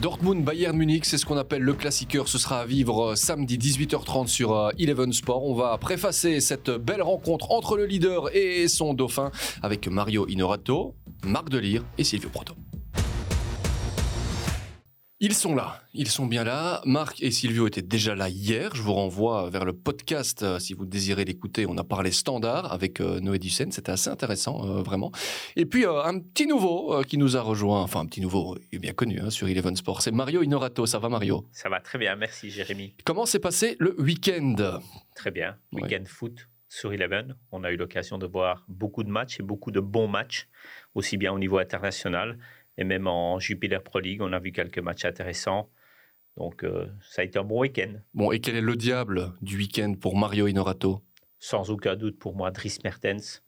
Dortmund Bayern Munich, c'est ce qu'on appelle le classiqueur. Ce sera à vivre euh, samedi 18h30 sur euh, Eleven Sport. On va préfacer cette belle rencontre entre le leader et son dauphin avec Mario Inorato, Marc Delire et Silvio Proto. Ils sont là, ils sont bien là. Marc et Silvio étaient déjà là hier. Je vous renvoie vers le podcast euh, si vous désirez l'écouter. On a parlé standard avec euh, Noé Dussen. C'était assez intéressant, euh, vraiment. Et puis un petit nouveau qui nous a rejoint, enfin un petit nouveau, il est bien connu hein, sur Eleven Sport. C'est Mario Inorato. Ça va Mario? Ça va très bien, merci Jérémy. Comment s'est passé le week-end? Très bien, week-end foot sur Eleven. On a eu l'occasion de voir beaucoup de matchs et beaucoup de bons matchs, aussi bien au niveau international et même en Jupiler Pro League, on a vu quelques matchs intéressants. Donc, euh, ça a été un bon week-end. Bon, et quel est le diable du week-end pour Mario Inorato Sans aucun doute pour moi, Dries Mertens.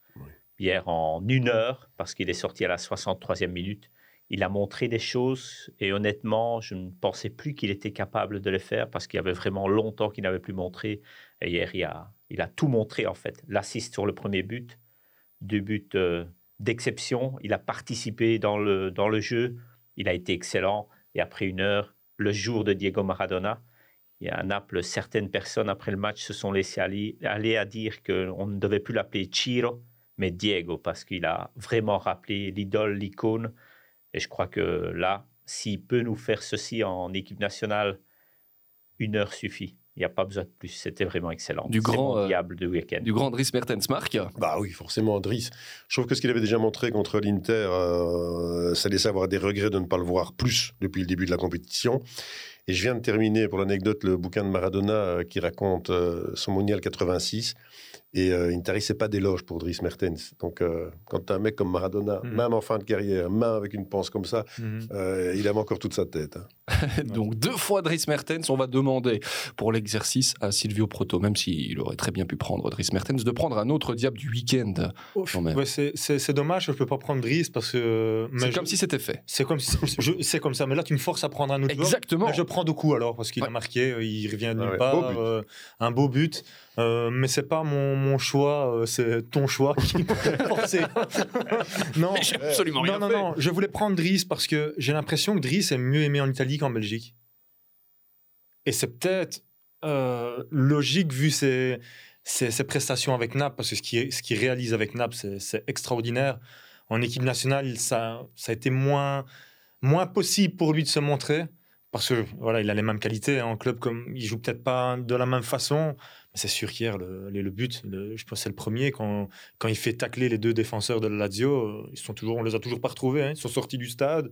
Hier, en une heure, parce qu'il est sorti à la 63e minute, il a montré des choses et honnêtement, je ne pensais plus qu'il était capable de les faire parce qu'il y avait vraiment longtemps qu'il n'avait plus montré. Et hier, il a, il a tout montré en fait. L'assist sur le premier but, deux buts euh, d'exception. Il a participé dans le, dans le jeu. Il a été excellent. Et après une heure, le jour de Diego Maradona, il y a à Naples, certaines personnes après le match se sont laissées aller, aller à dire qu'on ne devait plus l'appeler Chiro, mais Diego, parce qu'il a vraiment rappelé l'idole, l'icône. Et je crois que là, s'il peut nous faire ceci en équipe nationale, une heure suffit. Il n'y a pas besoin de plus. C'était vraiment excellent. Du grand euh, diable de week-end. Du grand Dries Mertens, Marc Bah oui, forcément, Dries. Je trouve que ce qu'il avait déjà montré contre l'Inter, euh, ça laissait avoir des regrets de ne pas le voir plus depuis le début de la compétition. Et je viens de terminer, pour l'anecdote, le bouquin de Maradona euh, qui raconte son mondial 86. Et euh, il ne tarissait pas d'éloge pour Dries Mertens. Donc, euh, quand tu as un mec comme Maradona, mhm. même en fin de carrière, même avec une pense comme ça, mhm. euh, il aime encore toute sa tête. Hein. Donc, deux fois Dries Mertens, on va demander pour l'exercice à Silvio Proto, même s'il aurait très bien pu prendre Dries Mertens, de prendre un autre diable du week-end. Ouais, c'est dommage, je ne peux pas prendre Dries parce que. C'est comme si c'était fait. C'est comme, c'est comme ça, mais là, tu me forces à prendre un autre Exactement. je prends de coups alors, parce qu'il a marqué, il revient de nulle part. un beau but. Euh, mais c'est pas mon, mon choix, euh, c'est ton choix qui forcé. non, absolument rien non, non, non, je voulais prendre Driss parce que j'ai l'impression que Driss est mieux aimé en Italie qu'en Belgique. Et c'est peut-être euh, logique vu ses, ses, prestations avec Naples, parce que ce qu'il ce qui réalise avec Naples, c'est extraordinaire. En équipe nationale, ça, ça a été moins, moins possible pour lui de se montrer parce que voilà, il a les mêmes qualités hein. en club comme il joue peut-être pas de la même façon. C'est sûr qu'hier le, le, but, je pense c'est le premier quand quand il fait tacler les deux défenseurs de la Lazio, euh, ils sont toujours, on les a toujours pas retrouvés. Hein. ils sont sortis du stade.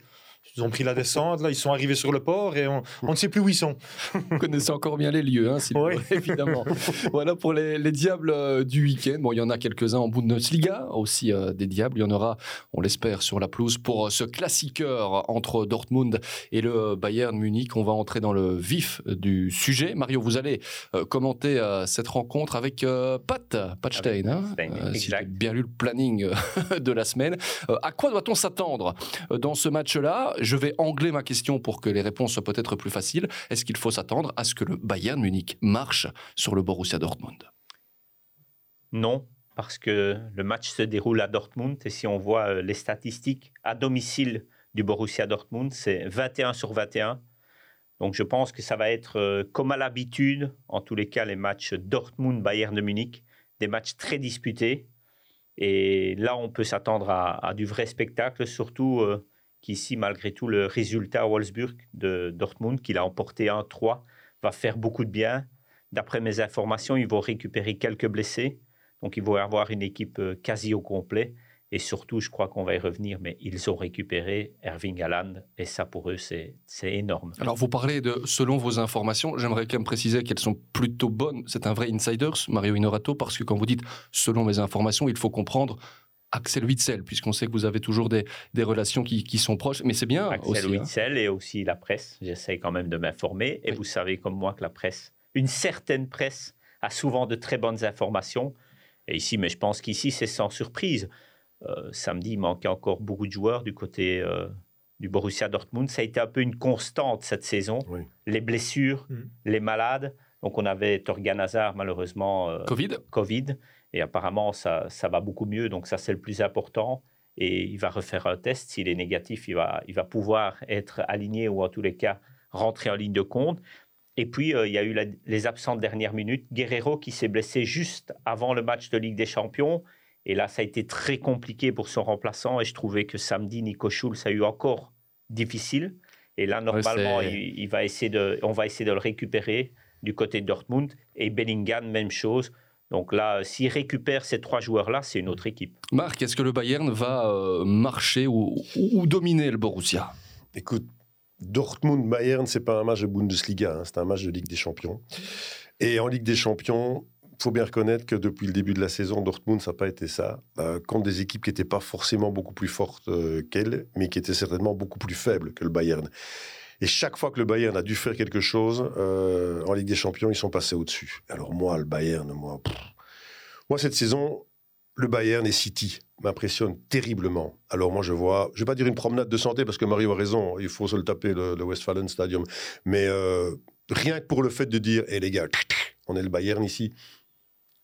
Ils ont pris la descente, là, ils sont arrivés sur le port et on, ne sait plus où ils sont. Vous connaissez encore bien les lieux, hein, oui. évidemment. voilà pour les, les diables euh, du week-end. Bon, il y en a quelques-uns en Bundesliga, aussi euh, des diables. Il y en aura, on l'espère, sur la pelouse pour euh, ce classiqueur entre Dortmund et le Bayern Munich. On va entrer dans le vif du sujet. Mario, vous allez commenter cette rencontre avec Pat, Pat Stein. Hein, si j'ai bien lu le planning de la semaine. à quoi doit-on s'attendre dans ce match-là? Je vais angler ma question pour que les réponses soient peut-être plus faciles. Est-ce qu'il faut s'attendre à ce que le Bayern Munich marche sur le Borussia Dortmund? Non, parce que le match se déroule à Dortmund et si on voit euh, les statistiques à domicile du Borussia Dortmund, c'est 21 sur 21. Donc je pense que ça va être euh, comme à l'habitude, en tous les cas les matchs Dortmund-Bayern de Munich, des matchs très disputés. Et là, on peut s'attendre à, du vrai spectacle, surtout euh, qu'ici, malgré tout, le résultat à Wolfsburg de Dortmund, qu'il a emporté 1-3, va faire beaucoup de bien. D'après mes informations, ils vont récupérer quelques blessés. Donc, ils vont avoir une équipe euh, quasi au complet. Et surtout, je crois qu'on va y revenir, mais ils ont récupéré Erving Haaland, et ça pour eux, c'est énorme. Alors, vous parlez de selon vos informations, j'aimerais quand même préciser qu'elles sont plutôt bonnes. C'est un vrai insiders, Mario Inorato, parce que quand vous dites selon mes informations, il faut comprendre Axel Witzel, puisqu'on sait que vous avez toujours des, relations qui, sont proches, mais c'est bien Axel aussi. Hein. Witzel et aussi la presse. J'essaie quand même de m'informer. Et vous savez comme moi que la presse, une certaine presse, a souvent de très bonnes informations. Et ici, mais je pense qu'ici, c'est sans surprise. Euh, samedi, il manquait encore beaucoup de joueurs du côté euh, du Borussia Dortmund. Ça a été un peu une constante cette saison. Les blessures, mm. les malades. Donc on avait Torgan Hazard, malheureusement. Euh, Covid. Covid. Et apparemment, ça, ça va beaucoup mieux. Donc ça, c'est le plus important. et il va refaire un test. S'il est négatif, il va, il va pouvoir être aligné ou en tous les cas rentrer en ligne de compte. Et puis, euh, il y a eu les absents de dernière minute. Guerrero qui s'est blessé juste avant le match de Ligue des Champions. Et là, ça a été très compliqué pour son remplaçant. Et je trouvais que samedi, Nico Schulz a eu encore difficile. Et là, normalement, il, va essayer de, on va essayer de le récupérer du côté de Dortmund. Et Bellingham, même chose. Donc là, s'il récupère ces trois joueurs-là, c'est une autre équipe. Marc, est-ce que le Bayern va euh, marcher ou, dominer le Borussia? Écoute, Dortmund-Bayern, c'est pas un match de Bundesliga, hein, c'est un match de Ligue des Champions. Et en Ligue des Champions, il faut bien reconnaître que depuis le début de la saison, Dortmund, ça n'a pas été ça. Euh, contre des équipes qui n'étaient pas forcément beaucoup plus fortes euh, qu'elle, mais qui étaient certainement beaucoup plus faibles que le Bayern. Et chaque fois que le Bayern a dû faire quelque chose euh, en Ligue des Champions, ils sont passés au-dessus. Alors moi, le Bayern, moi, moi cette saison, le Bayern et City m'impressionnent terriblement. Alors moi, je vois, je vais pas dire une promenade de santé parce que Mario a raison, il faut se le taper le, Westfalen Stadium, mais euh, rien que pour le fait de dire, hé les gars, on est le Bayern ici,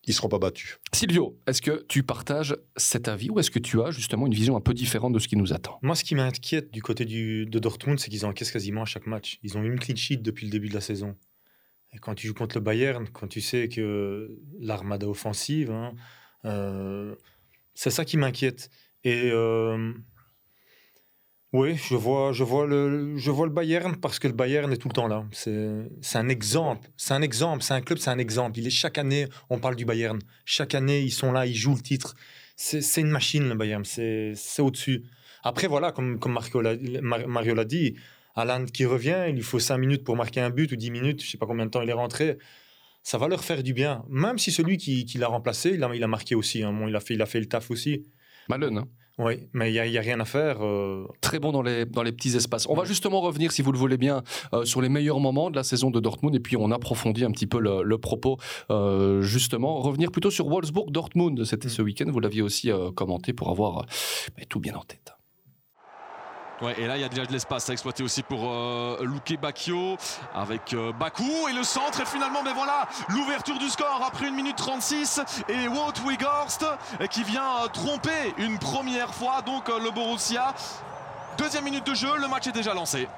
ils seront pas battus. Silvio, est-ce que tu partages cet avis ou est-ce que tu as justement une vision un peu différente de ce qui nous attend? Moi, ce qui m'inquiète du côté du, de Dortmund, c'est qu'ils encaissent quasiment à chaque match. Ils ont une clean sheet depuis le début de la saison. Et quand tu joues contre le Bayern, quand tu sais que l'armada offensive, hein, euh, c'est ça qui m'inquiète. Et euh, oui, je vois, je, vois le, je vois le Bayern parce que le Bayern est tout le temps là. C'est un exemple. C'est un exemple. C'est un club, c'est un exemple. Il est, chaque année, on parle du Bayern. Chaque année, ils sont là, ils jouent le titre. C'est une machine, le Bayern. C'est au-dessus. Après, voilà, comme, comme Mario l'a dit, Alan qui revient, il lui faut 5 minutes pour marquer un but ou 10 minutes, je ne sais pas combien de temps il est rentré. Ça va leur faire du bien. Même si celui qui, l'a remplacé, il a, il a marqué aussi. Hein. il, a fait, il a fait le taf aussi. Malone, hein oui, mais il n'y a, rien à faire. Euh. Très bon dans les, dans les petits espaces. On va justement revenir, si vous le voulez bien, euh, sur les meilleurs moments de la saison de Dortmund et puis on approfondit un petit peu le, propos. Euh, justement, revenir plutôt sur Wolfsburg-Dortmund. C'était mm. ce week-end, vous l'aviez aussi commenté pour avoir tout bien en tête. Ouais, et là, il y a déjà de l'espace à exploiter aussi pour euh, Luke Bacchio avec euh, Bakou et le centre. Et finalement, mais voilà, l'ouverture du score après une minute 36. Et Wout Weghorst qui vient euh, tromper une première fois donc le Borussia. Deuxième minute de jeu, le match est déjà lancé.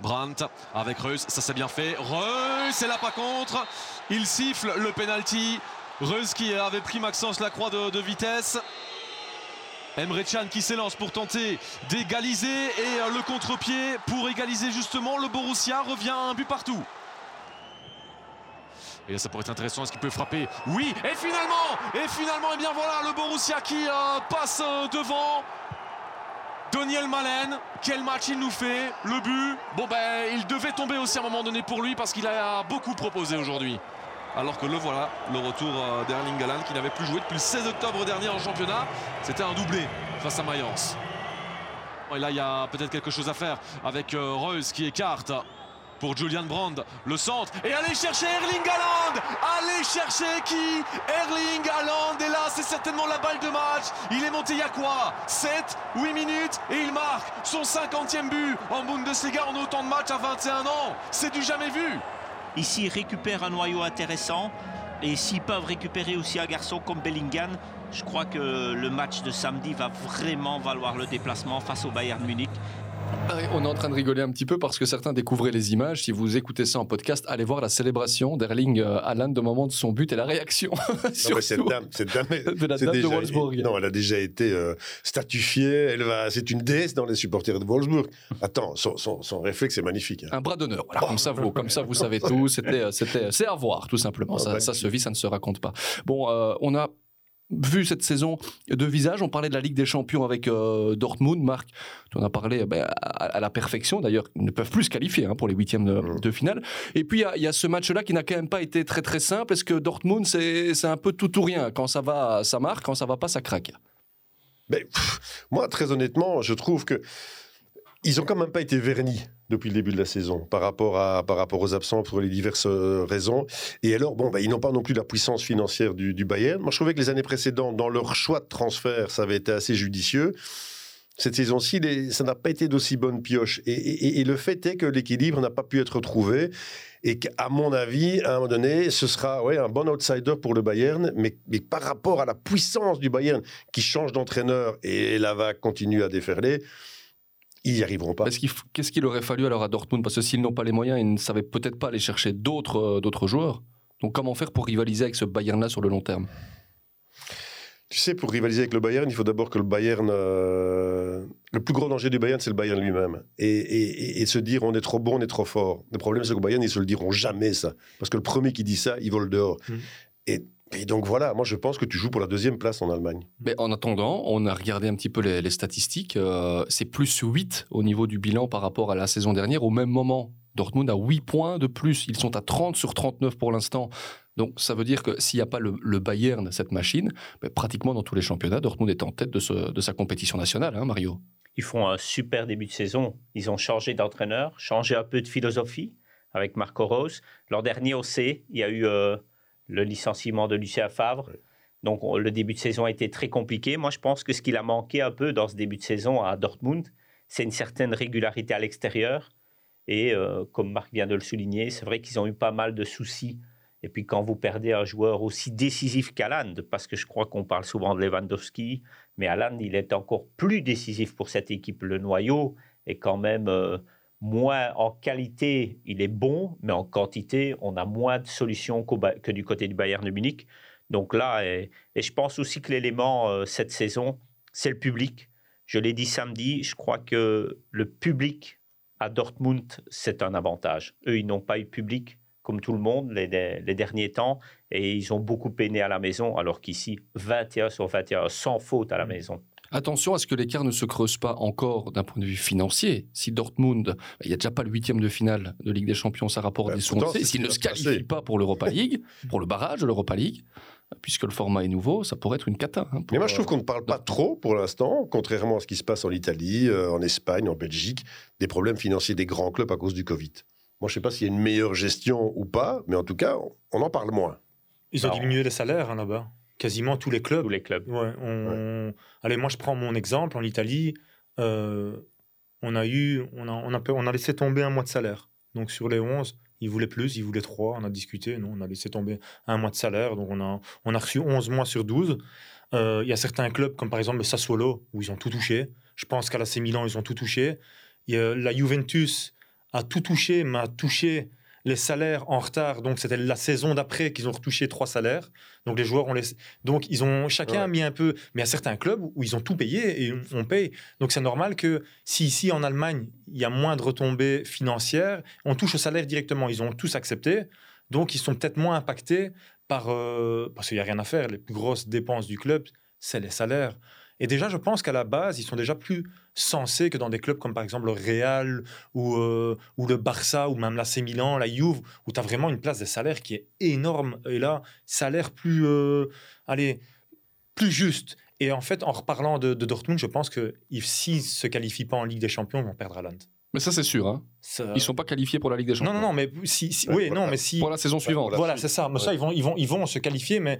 Brandt avec Reus, ça s'est bien fait. Reus, et là pas contre. Il siffle le penalty. Reus qui avait pris Maxence Lacroix de, de vitesse. Emre Can qui s'élance pour tenter d'égaliser et euh, le contre-pied pour égaliser justement. Le Borussia revient un but partout. Et là, ça pourrait être intéressant. Est-ce qu'il peut frapper? Oui. Et finalement, et finalement, et eh bien voilà, le Borussia qui euh, passe euh, devant. Daniel Malen, quel match il nous fait? Le but, bon ben, il devait tomber aussi à un moment donné pour lui parce qu'il a beaucoup proposé aujourd'hui alors que le voilà, le retour euh, d'Erling Haaland qui n'avait plus joué depuis le 16 octobre dernier en championnat. C'était un doublé face à Mayence. Et là, il y a peut-être quelque chose à faire avec euh, Reus qui écarte pour Julian Brand, le centre, et allez chercher Erling Haaland! Allez chercher qui? Erling Haaland, et là c'est certainement la balle de match, il est monté il y a quoi? 7, 8 minutes, et il marque son 50e but en Bundesliga en autant de matchs à 21 ans, c'est du jamais vu Ici, ils récupèrent un noyau intéressant. Et s'ils peuvent récupérer aussi un garçon comme Bellingham, je crois que le match de samedi va vraiment valoir le déplacement face au Bayern Munich. On est en train de rigoler un petit peu parce que certains découvraient les images. Si vous écoutez ça en podcast, allez voir la célébration d'Erling euh, Haaland au moment de son but et la réaction. cette dame, cette dame, de la dame de Wolfsburg. Non, elle a déjà été euh, statifiée. Elle va, c'est une déesse dans les supporters de Wolfsburg. Attends, son, son, réflexe est magnifique. Hein. Un bras d'honneur. Voilà, comme ça, vous, comme ça, vous savez tout. C'était, euh, c'était, c'est à voir, tout simplement. Ah, ça, ça, se vit, ça ne se raconte pas. Bon, on a vu cette saison de visage. On parlait de la Ligue des Champions avec euh, Dortmund. Marc, tu en as parlé ben, à, la perfection. D'ailleurs, ils ne peuvent plus se qualifier hein, pour les huitièmes de, finale. Et puis, il y, a ce match-là qui n'a quand même pas été très très simple. Parce que Dortmund, c'est un peu tout ou rien? Quand ça va, ça marque. Quand ça va pas, ça craque. Mais, moi, très honnêtement, je trouve que ils ont quand même pas été vernis depuis le début de la saison par rapport, à, par rapport aux absents pour les diverses euh, raisons. Et alors, bon, bah, ils n'ont pas non plus la puissance financière du, Bayern. Moi, je trouvais que les années précédentes, dans leur choix de transfert, ça avait été assez judicieux. cette saison-ci, ça n'a pas été d'aussi bonne pioche. Et le fait est que l'équilibre n'a pas pu être trouvé. Et qu'à mon avis, à un moment donné, ce sera ouais, un bon outsider pour le Bayern. Mais, mais par rapport à la puissance du Bayern qui change d'entraîneur et la vague continue à déferler, ils n'y arriveront pas. Qu'il Qu'est-ce qu'il aurait fallu alors à Dortmund? Parce que s'ils n'ont pas les moyens, ils ne savaient peut-être pas aller chercher d'autres euh, d'autres joueurs. Donc comment faire pour rivaliser avec ce Bayern-là sur le long terme? Tu sais, pour rivaliser avec le Bayern, il faut d'abord que le Bayern. euh, Le plus gros danger du Bayern, c'est le Bayern lui-même. Et, et- et- et se dire on est trop bon, on est trop fort. Le problème, c'est qu'au Bayern, ils se le diront jamais, ça. Parce que le premier qui dit ça, il vole dehors. Mm. Et, et donc voilà, moi je pense que tu joues pour la deuxième place en Allemagne. Mais en attendant, on a regardé un petit peu les, les statistiques. euh, c'est plus 8 au niveau du bilan par rapport à la saison dernière. Au même moment, Dortmund a 8 points de plus. Ils sont à 30 sur 39 pour l'instant. Donc ça veut dire que s'il n'y a pas le, le Bayern, cette machine, ben, pratiquement dans tous les championnats, Dortmund est en tête de, ce- de sa compétition nationale, hein, Mario. Ils font un super début de saison. Ils ont changé d'entraîneur, changé un peu de philosophie avec Marco Rose. L'an dernier au C, il y a eu euh, le licenciement de Lucien Favre. Donc on- le début de saison a été très compliqué. Moi, je pense que ce qu'il a manqué un peu dans ce début de saison à Dortmund, c'est une certaine régularité à l'extérieur. Et euh, comme Marc vient de le souligner, c'est vrai qu'ils ont eu pas mal de soucis. Et puis quand vous perdez un joueur aussi décisif qu'Aland, parce que je crois qu'on parle souvent de Lewandowski, mais Alan, il est encore plus décisif pour cette équipe. Le noyau est quand même euh, moins en qualité, il est bon, mais en quantité, on a moins de solutions que du côté du Bayern de Munich. Donc là, et, et je pense aussi que l'élément euh, cette saison, c'est le public. Je l'ai dit samedi, je crois que le public à Dortmund, c'est un avantage. Eux, ils n'ont pas eu public comme tout le monde les, les derniers temps et ils ont beaucoup peiné à la maison, alors qu'ici, 21 sur 21, sans faute à la maison. Attention à ce que l'écart ne se creuse pas encore d'un point de vue financier. Si Dortmund, il n'y a déjà pas le huitième de finale de Ligue des Champions, ça rapporte Bah, des sous. S'il ne se qualifie pas pour l'Europa League, pour le barrage de l'Europa League, puisque le format est nouveau, ça pourrait être une cata. hein, pour, Mais moi je trouve euh, qu'on ne parle pas trop pour l'instant, contrairement à ce qui se passe en Italie, euh, en Espagne, en Belgique, des problèmes financiers des grands clubs à cause du Covid. Moi je ne sais pas s'il y a une meilleure gestion ou pas, mais en tout cas, on- en parle moins. Ils ont diminué les salaires hein, là-bas. Quasiment tous les clubs. Tous les clubs. Ouais, on- Allez, moi je prends mon exemple. En Italie, euh, on, a eu, on, a, on, a, on a laissé tomber un mois de salaire. Donc sur les 11, ils voulaient plus, ils voulaient 3. On a discuté, non, on a laissé tomber un mois de salaire. Donc on a, on a reçu 11 mois sur 12. Euh, Il y a certains clubs, comme par exemple le Sassuolo, où ils ont tout touché. Je pense qu'à l'AC Milan, ils ont tout touché. La Juventus a tout touché, mais a touché les salaires en retard. Donc c'était la saison d'après qu'ils ont retouché trois salaires. Donc les joueurs ont laissé. Donc ils ont chacun Ouais. mis un peu. Mais il y a certains clubs où ils ont tout payé et on paye. Donc c'est normal que si ici en Allemagne il y a moins de retombées financières, on touche au salaire directement. Ils ont tous accepté. Donc ils sont peut-être moins impactés par euh, parce qu'il n'y a rien à faire. Les plus grosses dépenses du club, c'est les salaires. Et déjà, je pense qu'à la base, ils sont déjà plus sensés que dans des clubs comme par exemple le Real ou, euh, ou le Barça ou même l'AC Milan, la Juve, où tu as vraiment une place des salaires qui est énorme. Et là, salaire plus, euh, allez, plus juste. Et en fait, en reparlant de, de Dortmund, je pense que if- s'ils ne se qualifient pas en Ligue des Champions, ils vont perdre Haaland. Mais ça, c'est sûr. Hein. Ça- Ils sont pas qualifiés pour la Ligue des Champions. non, non, mais si, si- Ouais, oui, voilà. non, mais si, Pour la saison suivante. la voilà, c'est ça. Mais ça, ils vont, ils vont, ils vont se qualifier, mais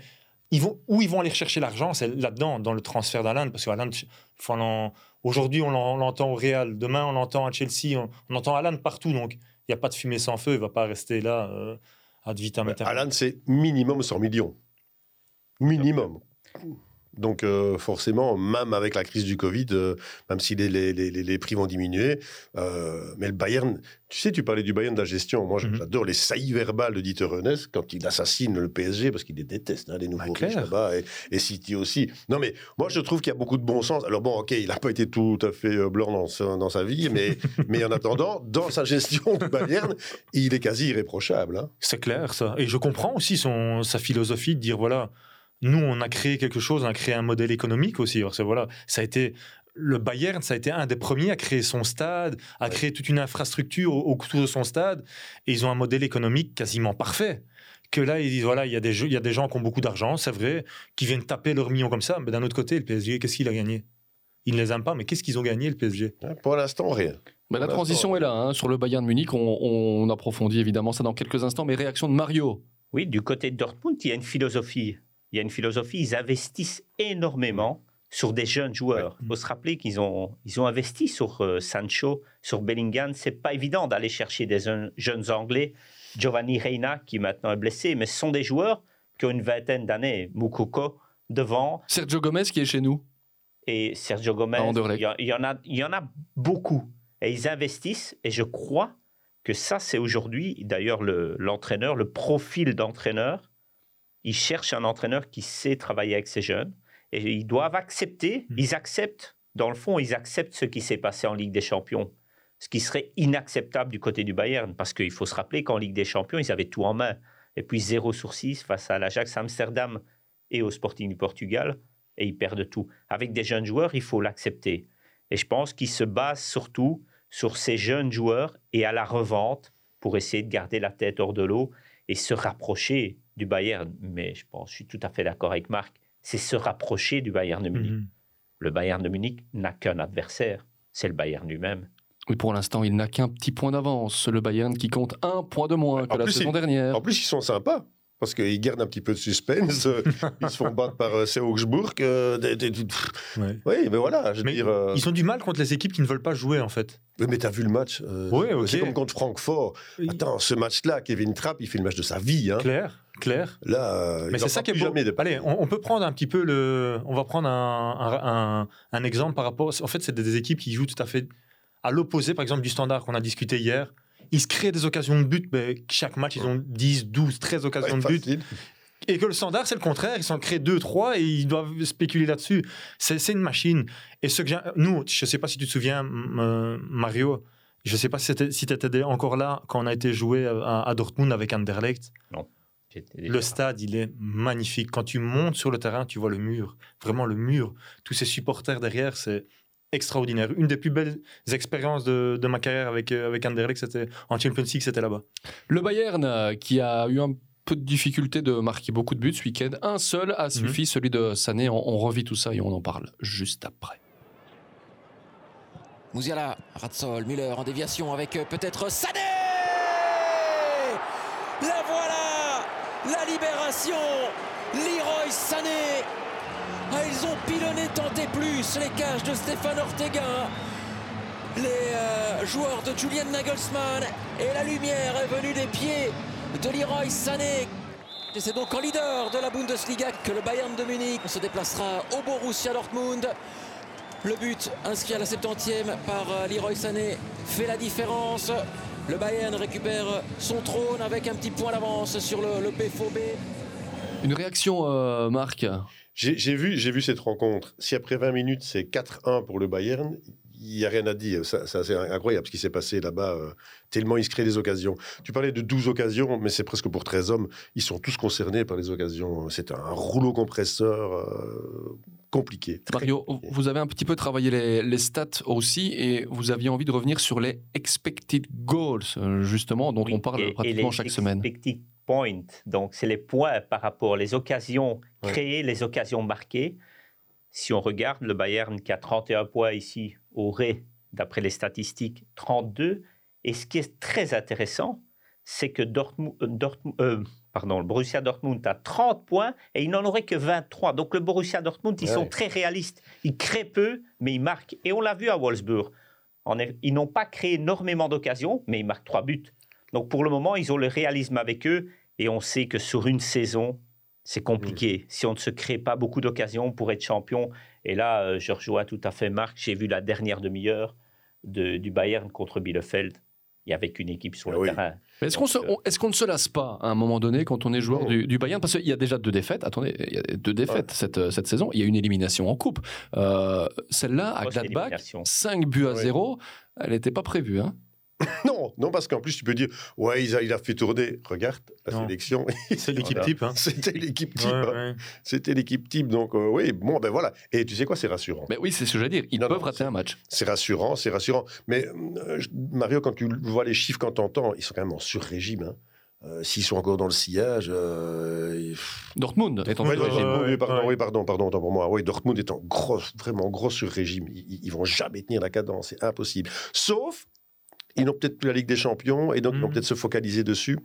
ils vont où ils vont aller chercher l'argent, c'est là-dedans, dans le transfert d'Alan, parce que l'en- aujourd'hui on l'en- on l'entend au Real, demain on l'entend à Chelsea, on, on entend Alan partout, donc il n'y a pas de fumée sans feu, il va pas rester là euh, ad vitam aeternam. Alan, c'est minimum 100 millions. Minimum. Donc euh, forcément, même avec la crise du Covid, euh, même si les, les- les- prix vont diminuer, euh, mais le Bayern, tu sais, tu parlais du Bayern de la gestion. Moi, Mhm. j'adore les saillies verbales de Dieter Renes quand il assassine le PSG parce qu'il les déteste, hein, les nouveaux Bah, riches là-bas, et, et City aussi. Non, mais moi, je trouve qu'il y a beaucoup de bon sens. Alors bon, ok, il n'a pas été tout à fait blanc dans, sa- dans sa vie, mais, mais en attendant, dans sa gestion du Bayern, il est quasi irréprochable. hein. C'est clair, ça. Et je comprends aussi son, sa philosophie de dire voilà, nous, on a créé quelque chose, on a créé un modèle économique aussi. Parce que voilà, ça a été. Le Bayern, ça a été un des premiers à créer son stade, à Ouais. créer toute une infrastructure au- autour de son stade. Et ils ont un modèle économique quasiment parfait. Que là, ils disent voilà, il y, a des jeux- il y a des gens qui ont beaucoup d'argent, c'est vrai, qui viennent taper leurs millions comme ça. Mais d'un autre côté, le PSG, qu'est-ce qu'il a gagné? Ils ne les aiment pas, mais qu'est-ce qu'ils ont gagné, le PSG Pour l'instant, rien. Mais la transition est là, hein, sur le Bayern de Munich. On, on approfondit évidemment ça dans quelques instants. Mais réaction de Mario. Oui, du côté de Dortmund, il y a une philosophie. Il y a une philosophie, ils investissent énormément sur des jeunes joueurs. Il faut se rappeler qu'ils ont, ils ont investi sur euh, Sancho, sur Bellingham. C'est pas évident d'aller chercher des jeunes, jeunes Anglais. Giovanni Reina, qui maintenant est blessé, mais ce sont des joueurs qui ont une vingtaine d'années. Moukoko devant. Sergio Gomez qui est chez nous. Et Sergio Gomez, il y, a- il y en a, il y en a beaucoup. Et ils investissent. Et je crois que ça, c'est aujourd'hui, d'ailleurs, le- l'entraîneur, le profil d'entraîneur. Ils cherchent un entraîneur qui sait travailler avec ces jeunes. Et ils doivent accepter, Mm. ils acceptent, dans le fond, ils acceptent ce qui s'est passé en Ligue des Champions. Ce qui serait inacceptable du côté du Bayern. Parce qu'il faut se rappeler qu'en Ligue des Champions, ils avaient tout en main. Et puis 0 sur 6 face à l'Ajax Amsterdam et au Sporting du Portugal. Et ils perdent tout. Avec des jeunes joueurs, il faut l'accepter. Et je pense qu'ils se basent surtout sur ces jeunes joueurs et à la revente pour essayer de garder la tête hors de l'eau et se rapprocher du Bayern. Mais je pense, je suis tout à fait d'accord avec Marc, c'est se rapprocher du Bayern de Munich. Mhm. Le Bayern de Munich n'a qu'un adversaire, c'est le Bayern lui-même. Oui, pour l'instant, il n'a qu'un petit point d'avance. Le Bayern qui compte un point de moins que la saison il- dernière. En plus, ils sont sympas. Parce qu'ils gardent un petit peu de suspense. ils se font battre par euh, Augsbourg. euh, des- des- pff, Ouais. oui, mais voilà. Je veux Mais dire, euh, ils ont du mal contre les équipes qui ne veulent pas jouer, en fait. oui, mais t'as vu le match euh, Ouais, ok. C'est comme contre Francfort. Attends, ce match-là, Kevin Trapp, il fait le match de sa vie. Hein. Clair, clair. Là, euh, Mais c'est ça qui est beau. jamais de Allez, on, on peut prendre un petit peu le. On va prendre un, un- un- un exemple par rapport. En fait, c'est des, des équipes qui jouent tout à fait à l'opposé, par exemple, du standard qu'on a discuté hier. Ils se créent des occasions de but. mais chaque match, ils ont 10, 12, 13 occasions Ouais, de but. facile. Et que le standard, c'est le contraire. Ils s'en créent 2, 3 et ils doivent spéculer là-dessus. C'est c'est une machine. Et ce que j'ai- nous, je ne sais pas si tu te souviens, m- euh, Mario, je ne sais pas si tu si étais encore là quand on a été joué à, à Dortmund avec Anderlecht. J'étais Le stade, il est magnifique. Quand tu montes sur le terrain, tu vois le mur. Vraiment le mur. Tous ces supporters derrière, c'est extraordinaire. Une des plus belles expériences de, de ma carrière avec, euh, avec Anderlecht, c'était en Champions League, c'était là-bas. Le Bayern, euh, qui a eu un peu de difficulté de marquer beaucoup de buts ce week-end, un seul a suffi, celui de Sané. On, on revit tout ça et on en parle juste après. Mouziala, Ratzol, Müller en déviation avec euh, peut-être Sané La voilà La Leroy Sané Ah, Ils ont pilonné tant et plus les cages de Stéphane Ortega. Les euh, joueurs de Julian Nagelsmann et la lumière est venue des pieds de Leroy Sané. Et c'est donc en leader de la Bundesliga que le Bayern de Munich se déplacera au Borussia Dortmund. Le but inscrit à la 70e par euh, Leroy Sané fait la différence. Le Bayern récupère son trône avec un petit point d'avance sur le, le. Une réaction, euh, Marc? J'ai vu, j'ai vu cette rencontre. Si après 20 minutes, c'est 4-1 pour le Bayern, il n'y a rien à dire. Ça, ça, c'est incroyable ce qui s'est passé là-bas. euh, tellement ils se créent des occasions. Tu parlais de 12 occasions, mais c'est presque pour 13 hommes. Ils sont tous concernés par les occasions. C'est un rouleau compresseur euh, compliqué. Mario, compliqué. vous avez un petit peu travaillé les, les stats aussi et vous aviez envie de revenir sur les expected goals, justement, dont Oui, on parle et- et pratiquement les chaque semaine. expected points, donc c'est les points par rapport aux occasions Ouais. créées, les occasions marquées. Si on regarde le Bayern qui a 31 points ici, aurait, d'après les statistiques, 32. Et ce qui est très intéressant, c'est que Dortmund, euh, Dortmund- euh, pardon, le Borussia Dortmund a 30 points et il n'en aurait que 23. Donc le Borussia Dortmund, ils Ouais. sont très réalistes. Ils créent peu, mais ils marquent. Et on l'a vu à Wolfsburg. Eff- ils n'ont pas créé énormément d'occasions, mais ils marquent trois buts. Donc pour le moment, ils ont le réalisme avec eux et on sait que sur une saison, c'est compliqué. Si on ne se crée pas beaucoup d'occasions pour être champion, et là, euh, je rejoins tout à fait Marc, j'ai vu la dernière demi-heure de- du Bayern contre Bielefeld. Il n'y avait qu'une équipe sur Ah le oui. terrain. Mais Est-ce qu'on se- Donc, euh, on- est-ce qu'on ne se lasse pas à un moment donné quand on est joueur du, du Bayern? Parce qu'il y a déjà deux défaites. Attendez, il y a deux défaites cette, euh, cette saison. Il y a une élimination en coupe. Euh, Celle-là, à Gladbach, élimination. 5 buts à Ouais. 0, elle n'était pas prévue. Hein Non, non, parce qu'en plus, tu peux dire, ouais, il a, il a fait tourner. Regarde, la Non. sélection. C'est l'équipe Voilà. type. hein. C'était l'équipe type. Ouais, hein. ouais. C'était l'équipe type. Donc, euh, oui, bon, ben voilà. Et tu sais quoi, c'est rassurant. Mais oui, c'est ce que j'allais dire. Ils Non, peuvent non, rater un match. C'est rassurant, c'est rassurant. Mais euh, je- Mario, quand tu vois les chiffres quand t'entends, ils sont quand même en sur-régime. hein. Euh, S'ils sont encore dans le sillage. euh, Dortmund est en Ouais, ouais, oui, pardon, ouais. oui, pardon, pardon, autant pour moi. Oui, Dortmund est en gros, vraiment gros sur-régime. Ils, ils- ils vont jamais tenir la cadence, c'est impossible. Sauf, ils n'ont peut-être plus la Ligue des Champions et donc ils vont Mhm. peut-être se focaliser dessus.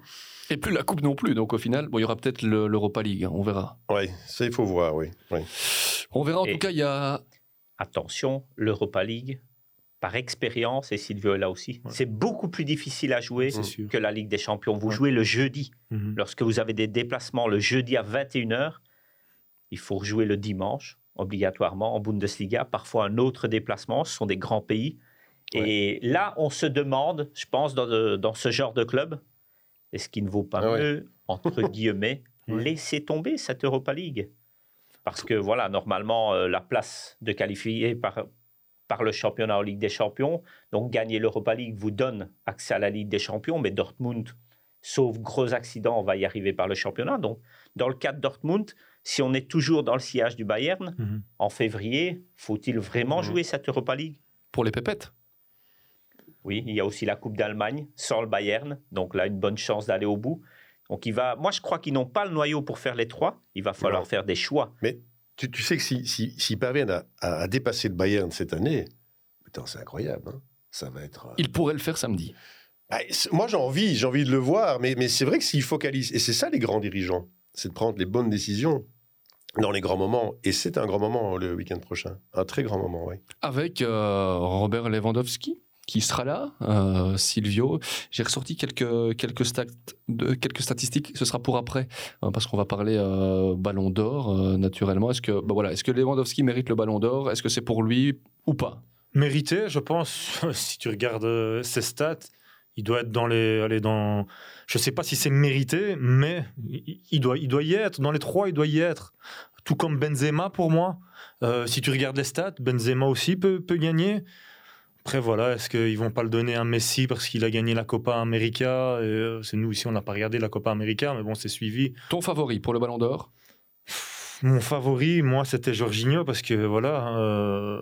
Et plus la Coupe non plus. Donc au final, bon, il y aura peut-être le- l'Europa League. hein, on verra. Oui, ça, il faut voir, oui. oui. On verra en Et- tout cas, il y a. Attention, l'Europa League, par expérience, et Silvio est là aussi, Ouais. c'est beaucoup plus difficile à jouer que la Ligue des Champions. Vous Ouais. jouez le jeudi. Mhm. Lorsque vous avez des déplacements le jeudi à 21h, il faut jouer le dimanche, obligatoirement, en Bundesliga. Parfois un autre déplacement, ce sont des grands pays. Et là, on se demande, je pense, dans, de- dans ce genre de club, est-ce qu'il ne vaut pas Ah ouais. mieux, entre guillemets, laisser tomber cette Europa League? Parce que voilà, normalement, euh, la place de qualifier par, par le championnat en Ligue des Champions, donc gagner l'Europa League vous donne accès à la Ligue des Champions, mais Dortmund, sauf gros accident, on va y arriver par le championnat. Donc, dans le cas de Dortmund, si on est toujours dans le sillage du Bayern, Mhm. en février, faut-il vraiment Mhm. jouer cette Europa League? Pour les pépettes. Oui, il y a aussi la Coupe d'Allemagne sans le Bayern, donc là une bonne chance d'aller au bout. Donc il va, moi je crois qu'ils n'ont pas le noyau pour faire les trois. Il va falloir Non. faire des choix. Tu, tu sais que s'ils si, s'ils parviennent à, dépasser le Bayern cette année, putain, c'est incroyable. hein. Ça va être. euh, Il pourrait le faire samedi. Ah, moi, j'ai envie, j'ai envie de le voir, mais, mais c'est vrai que s'ils focalisent, et c'est ça les grands dirigeants, c'est de prendre les bonnes décisions dans les grands moments. Et c'est un grand moment le week-end prochain. Un très grand moment, oui. Avec euh, Robert Lewandowski? Qui sera là, euh, Silvio. J'ai ressorti quelques, quelques, quelques statistiques, ce sera pour après, euh, parce qu'on va parler euh, Ballon d'Or, euh, naturellement. Est-ce que, bah voilà, est-ce que Lewandowski mérite le Ballon d'Or? Est-ce que c'est pour lui ou pas? Mérité, je pense, si tu regardes euh, ses stats, il doit être dans les. Allez, dans, je ne sais pas si c'est mérité, mais il, doit, il doit y être. Dans les trois, il doit y être. Tout comme Benzema pour moi. Si tu regardes les stats, Benzema aussi peut, peut gagner. Après, voilà, est-ce qu'ils vont pas le donner à Messi parce qu'il a gagné la Copa América? Euh, C'est nous ici, on n'a pas regardé la Copa América, mais bon, c'est suivi. Ton favori pour le Ballon d'Or? Mon favori, moi, c'était Jorginho parce que voilà, euh,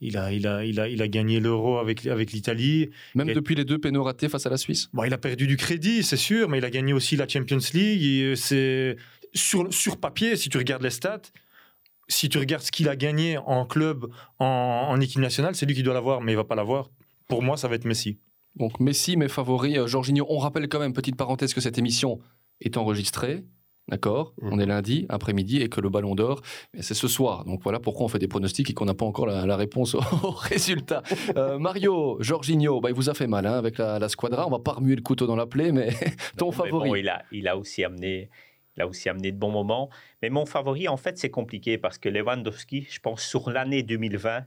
il, a, il, a, il, a, il a gagné l'Euro avec, avec l'Italie. Même Et- depuis les deux pénaux ratés face à la Suisse? Bon, il a perdu du crédit, c'est sûr, mais il a gagné aussi la Champions League. Euh, c'est sur, sur papier, si tu regardes les stats, si tu regardes ce qu'il a gagné en club, en, en équipe nationale, c'est lui qui doit l'avoir, mais il va pas l'avoir. Pour moi, ça va être Messi. Donc Messi, mes favoris. Euh, Jorginho, on rappelle quand même, petite parenthèse, que cette émission est enregistrée. D'accord Mhm. On est lundi, après-midi, et que le ballon d'or, eh, c'est ce soir. Donc voilà pourquoi on fait des pronostics et qu'on n'a pas encore la, la réponse au, au résultat. Euh, Mario, Jorginho, bah, il vous a fait mal hein, avec la, la squadra. On va pas remuer le couteau dans la plaie, mais ton Mais favori bon, il, a, il, a aussi amené, il a aussi amené de bons moments. Mais mon favori, en fait, c'est compliqué parce que Lewandowski, je pense, sur l'année 2020,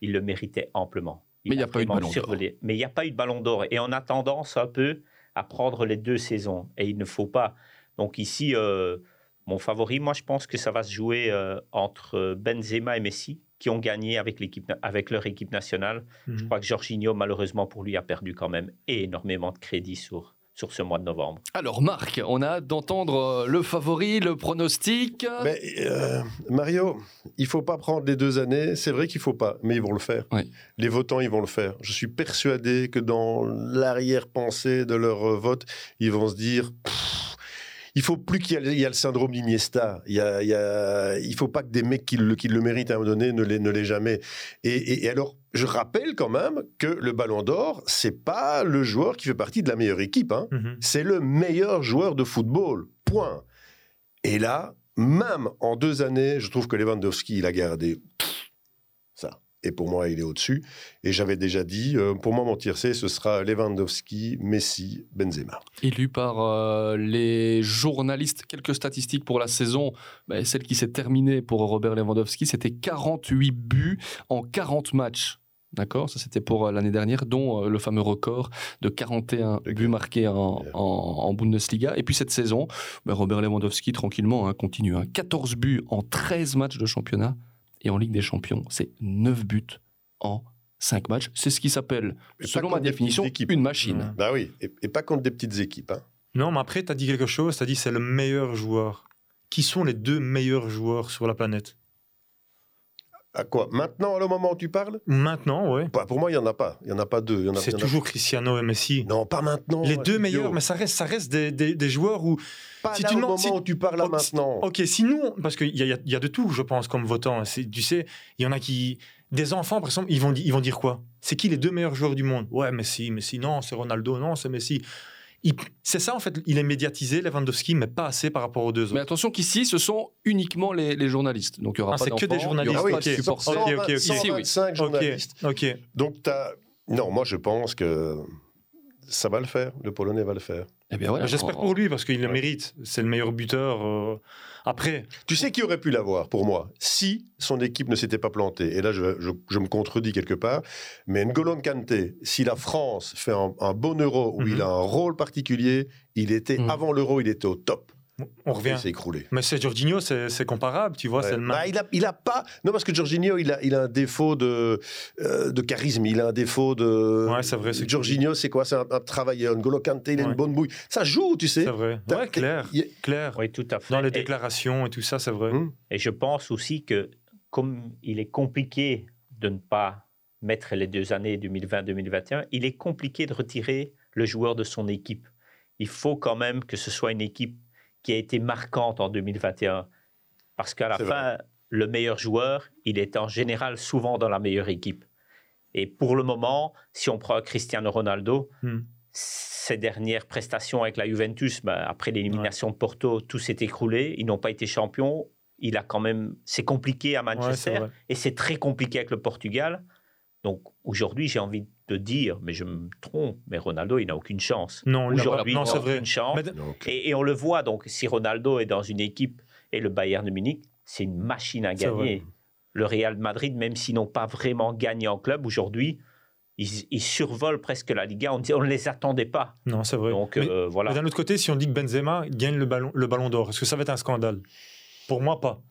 il le méritait amplement. Mais il n'y a pas eu de ballon d'or. Mais il n'y a pas eu de ballon d'or. Et on a tendance un peu à prendre les deux saisons. Et il ne faut pas. Donc ici, euh, mon favori, moi, je pense que ça va se jouer euh, entre Benzema et Messi, qui ont gagné avec, l'équipe, avec leur équipe nationale. Je crois que Jorginho, malheureusement pour lui, a perdu quand même énormément de crédit sur, sur ce mois de novembre. Alors Marc, on a hâte d'entendre euh, le favori, le pronostic. Mais, euh, Mario, il faut pas prendre les deux années. C'est vrai qu'il faut pas, mais ils vont le faire. Oui. Les votants, ils vont le faire. Je suis persuadé que dans l'arrière-pensée de leur euh, vote, ils vont se dire. Pff, il faut plus qu'il y, ait- le syndrome d'Iniesta. Il y a, il y a- il faut pas que des mecs qui le, qui le méritent à un moment donné ne l'aient ne l'aient jamais. Et, et- et alors, je rappelle quand même que le Ballon d'Or, c'est pas le joueur qui fait partie de la meilleure équipe. Hein. Mhm. C'est le meilleur joueur de football. Point. Et là, même en deux années, je trouve que Lewandowski, il a gardé pff. Et pour moi, il est au-dessus. Et j'avais déjà dit, euh, pour moi, mon tiercé, ce sera Lewandowski, Messi, Benzema. Élu par euh, les journalistes, quelques statistiques pour la saison. Ben, celle qui s'est terminée pour Robert Lewandowski, c'était 48 buts en 40 matchs. D'accord? Ça, c'était pour euh, l'année dernière, dont le fameux record de 41 De buts marqués en, Yeah. en- en Bundesliga. Et puis cette saison, ben, Robert Lewandowski, tranquillement, hein, continue. hein. 14 buts en 13 matchs de championnat. Et en Ligue des Champions, c'est 9 buts en 5 matchs. C'est ce qui s'appelle, selon ma définition, une machine. Ouais. Bah oui, et, et pas contre des petites équipes. hein. Non, mais après, tu as dit quelque chose. Tu as dit c'est le meilleur joueur. Qui sont les deux meilleurs joueurs sur la planète? À quoi? Maintenant, à le moment où tu parles? Maintenant, ouais. Bah, Pour moi, il n'y en a pas. Il n'y en a pas deux. C'est a- toujours Cristiano et Messi. Non, pas maintenant. les deux idiot. meilleurs, mais ça reste, ça reste des, des- des joueurs où Pas si là, tu au moment si- où tu parles là Oh, maintenant. Ok, si nous, parce qu'il y, a- y a- de tout, je pense, comme votant. Tu sais, il y en a qui. Des enfants, par exemple, ils vont, ils vont dire quoi? C'est qui les deux meilleurs joueurs du monde? Ouais, Messi, Messi, non, c'est Ronaldo, non, c'est Messi. Il- c'est ça en fait, il est médiatisé, Lewandowski, mais pas assez par rapport aux deux autres. Mais attention qu'ici, ce sont uniquement les, les journalistes. Donc, il y aura Ah, pas c'est que des d'enfants, il y aura journalistes. pas Ok, de supporters. ok, ok, ok. Ici, oui. 125 Ok, journalistes. Donc, t'as... Non, moi, je pense que ça va le faire. Le Polonais va le faire. Eh bien, voilà. J'espère pour lui parce qu'il le Ouais. mérite. C'est le meilleur buteur. euh, Après, Tu sais qui aurait pu l'avoir, pour moi, si son équipe ne s'était pas plantée? Et là, je, je- je me contredis quelque part. Mais N'Golo Kanté, si la France fait un, un bon euro où Mhm. il a un rôle particulier, il était, Mhm. avant l'euro, il était au top. On Il revient. s'est écroulé. Mais c'est Jorginho, c'est c'est comparable, tu vois, Ouais. c'est le. Bah, il, a, il a pas. Non, parce que Jorginho, il a, il a un défaut de, euh, de charisme. Il a un défaut de. Ouais, c'est vrai, c'est- Jorginho, c'est quoi? C'est un, un travailleur. N'Golo Kanté, il a Ouais. une bonne bouille. Ça joue, tu sais. C'est vrai. Ouais, clair. il- Clair. Oui, tout à fait. Dans les Et- déclarations et tout ça, c'est vrai. Hum. Et je pense aussi que comme il est compliqué de ne pas mettre les deux années 2020-2021, il est compliqué de retirer le joueur de son équipe. Il faut quand même que ce soit une équipe qui a été marquante en 2021. Parce qu'à la fin, le meilleur joueur, il est en général souvent dans la meilleure équipe. Et pour le moment, si on prend Cristiano Ronaldo, Hmm. ses dernières prestations avec la Juventus, ben, après l'élimination de Porto, tout s'est écroulé. Ils n'ont pas été champions. Il a quand même, c'est compliqué à Manchester et c'est très compliqué avec le Portugal. Donc aujourd'hui, j'ai envie de dire, mais je me trompe, mais Ronaldo, il n'a aucune chance. Non, Aujourd'hui, non, il c'est n'a vrai. aucune chance. Mais- Donc, Et, et on le voit, donc, si Ronaldo est dans une équipe et le Bayern de Munich, c'est une machine à vrai. gagner. Le Real de Madrid, même s'ils n'ont pas vraiment gagné en club aujourd'hui, ils, ils survolent presque la Liga. On dit- on ne les attendait pas. Non, c'est vrai. Donc Mais- euh, voilà. D'un autre côté, si on dit que Benzema gagne le ballon, le ballon d'or, est-ce que ça va être un scandale? Pour moi, pas.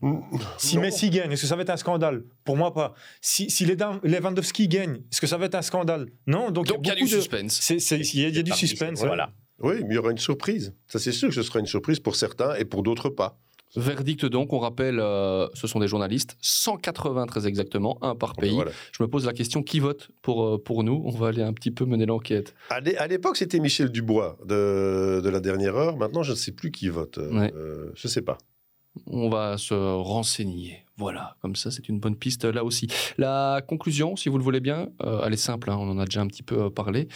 Si non. Messi gagne, est-ce que ça va être un scandale? Pour moi, pas. Si, si Lewandowski gagne, est-ce que ça va être un scandale? Non, donc, il y a du suspense. Il y a, il y a du suspense. Voilà. Oui, mais il y aura une surprise. Ça, c'est sûr que ce sera une surprise pour certains et pour d'autres pas. Verdict donc, on rappelle, euh, ce sont des journalistes, 180 très exactement, un par pays. Voilà. Je me pose la question, qui vote pour, euh, pour nous? On va aller un petit peu mener l'enquête. À l'é- à l'époque, c'était Michel Dubois de, de la dernière heure. Maintenant, je ne sais plus qui vote. Euh, Ouais. euh, je ne sais pas. On va se renseigner. Voilà, comme ça, c'est une bonne piste là aussi. La conclusion, si vous le voulez bien, euh, elle est simple, hein, on en a déjà un petit peu euh, parlé.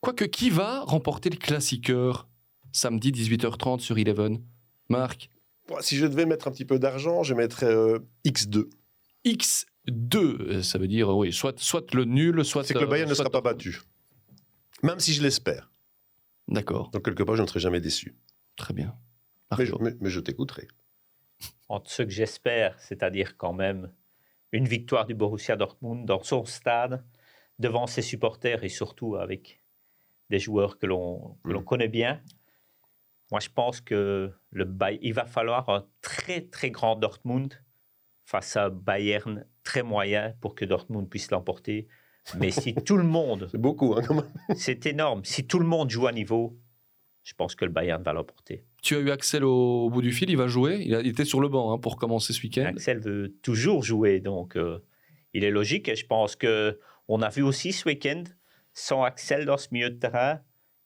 Quoique, qui va remporter le classiqueur samedi 18h30 sur Eleven? Marc? Bon, si je devais mettre un petit peu d'argent, je mettrais euh, X2. X2, euh, ça veut dire, oui, soit, soit le nul, soit. C'est que le Bayern ne sera pas battu. Même si je l'espère. D'accord, Donc, quelque part, je ne serai jamais déçu. très bien. Mais je, Marco. mais- mais je t'écouterai. Entre ce que j'espère, c'est-à-dire quand même une victoire du Borussia Dortmund dans son stade, devant ses supporters et surtout avec des joueurs que l'on Mm. connaît bien. Moi, je pense que le Bay- il va falloir un très très grand Dortmund face à Bayern très moyen pour que Dortmund puisse l'emporter. Mais si tout le monde, C'est beaucoup, hein, c'est énorme, si tout le monde joue à niveau, je pense que le Bayern va l'emporter. Tu as eu Axel au, au bout du fil, il va jouer. Il, a- il était sur le banc hein, pour commencer ce week-end. Axel veut toujours jouer, donc euh, il est logique. Et je pense que on a vu aussi ce week-end, sans Axel dans ce milieu de terrain,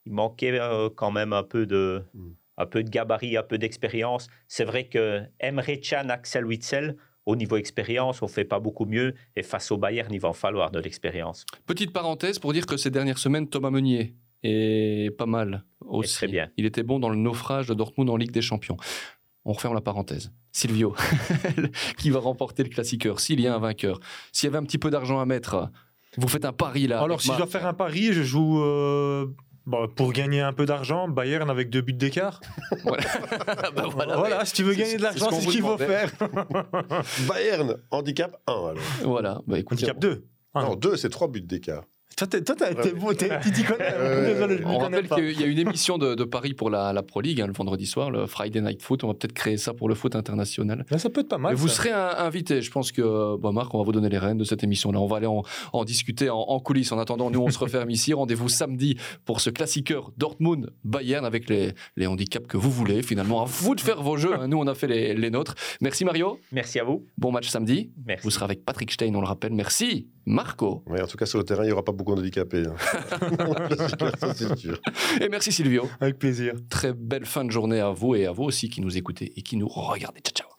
il manquait euh, quand même un peu de, Mm. un peu de gabarit, un peu d'expérience. C'est vrai que Emre Can, Axel Witzel, au niveau expérience, on fait pas beaucoup mieux. Et face au Bayern, il va en falloir de l'expérience. Petite parenthèse pour dire que ces dernières semaines, Thomas Meunier est pas mal aussi. très bien. Il était bon dans le naufrage de Dortmund en Ligue des Champions. On referme la parenthèse. Silvio, qui va remporter le classiqueur S'il y a un vainqueur, s'il y avait un petit peu d'argent à mettre, vous faites un pari là. Alors, si je dois faire un pari, je joue euh, bah, pour gagner un peu d'argent, Bayern avec deux buts d'écart. Bah voilà, Voilà, ouais. si tu veux gagner de c'est l'argent, c'est ce qu'il faut demandait. faire. Bayern, handicap 1. Alors. Voilà, bah écoutez, Handicap 2. Ah. Non, 2, c'est 3 buts d'écart. Toi, t'es- toi, t'es- t'es beau, t'es- tu t'y connais. Ouais. Désolé, je On rappelle pas. qu'il y a une émission de, de Paris pour la, la Pro League hein, le vendredi soir, le Friday Night Foot. On va peut-être créer ça pour le foot international. Là, ça peut être pas mal. Et vous serez un- invité. Je pense que, bon, Marc, on va vous donner les rênes de cette émission-là. On va aller en, en discuter en, en coulisses. En attendant, nous, on se referme ici. Rendez-vous samedi pour ce classiqueur Dortmund-Bayern avec les, les handicaps que vous voulez. Finalement, à vous de faire vos jeux. hein. Nous, on a fait les, les nôtres. Merci, Mario. Merci à vous. Bon match samedi. Merci. Vous serez avec Patrick Stein, on le rappelle. Merci, Marco. Ouais, en tout cas, sur le terrain, il n'y aura pas beaucoup d'handicapés. hein. Ça, c'est sûr. Et merci, Silvio. Avec plaisir. Très belle fin de journée à vous et à vous aussi qui nous écoutez et qui nous regardez. Ciao, ciao.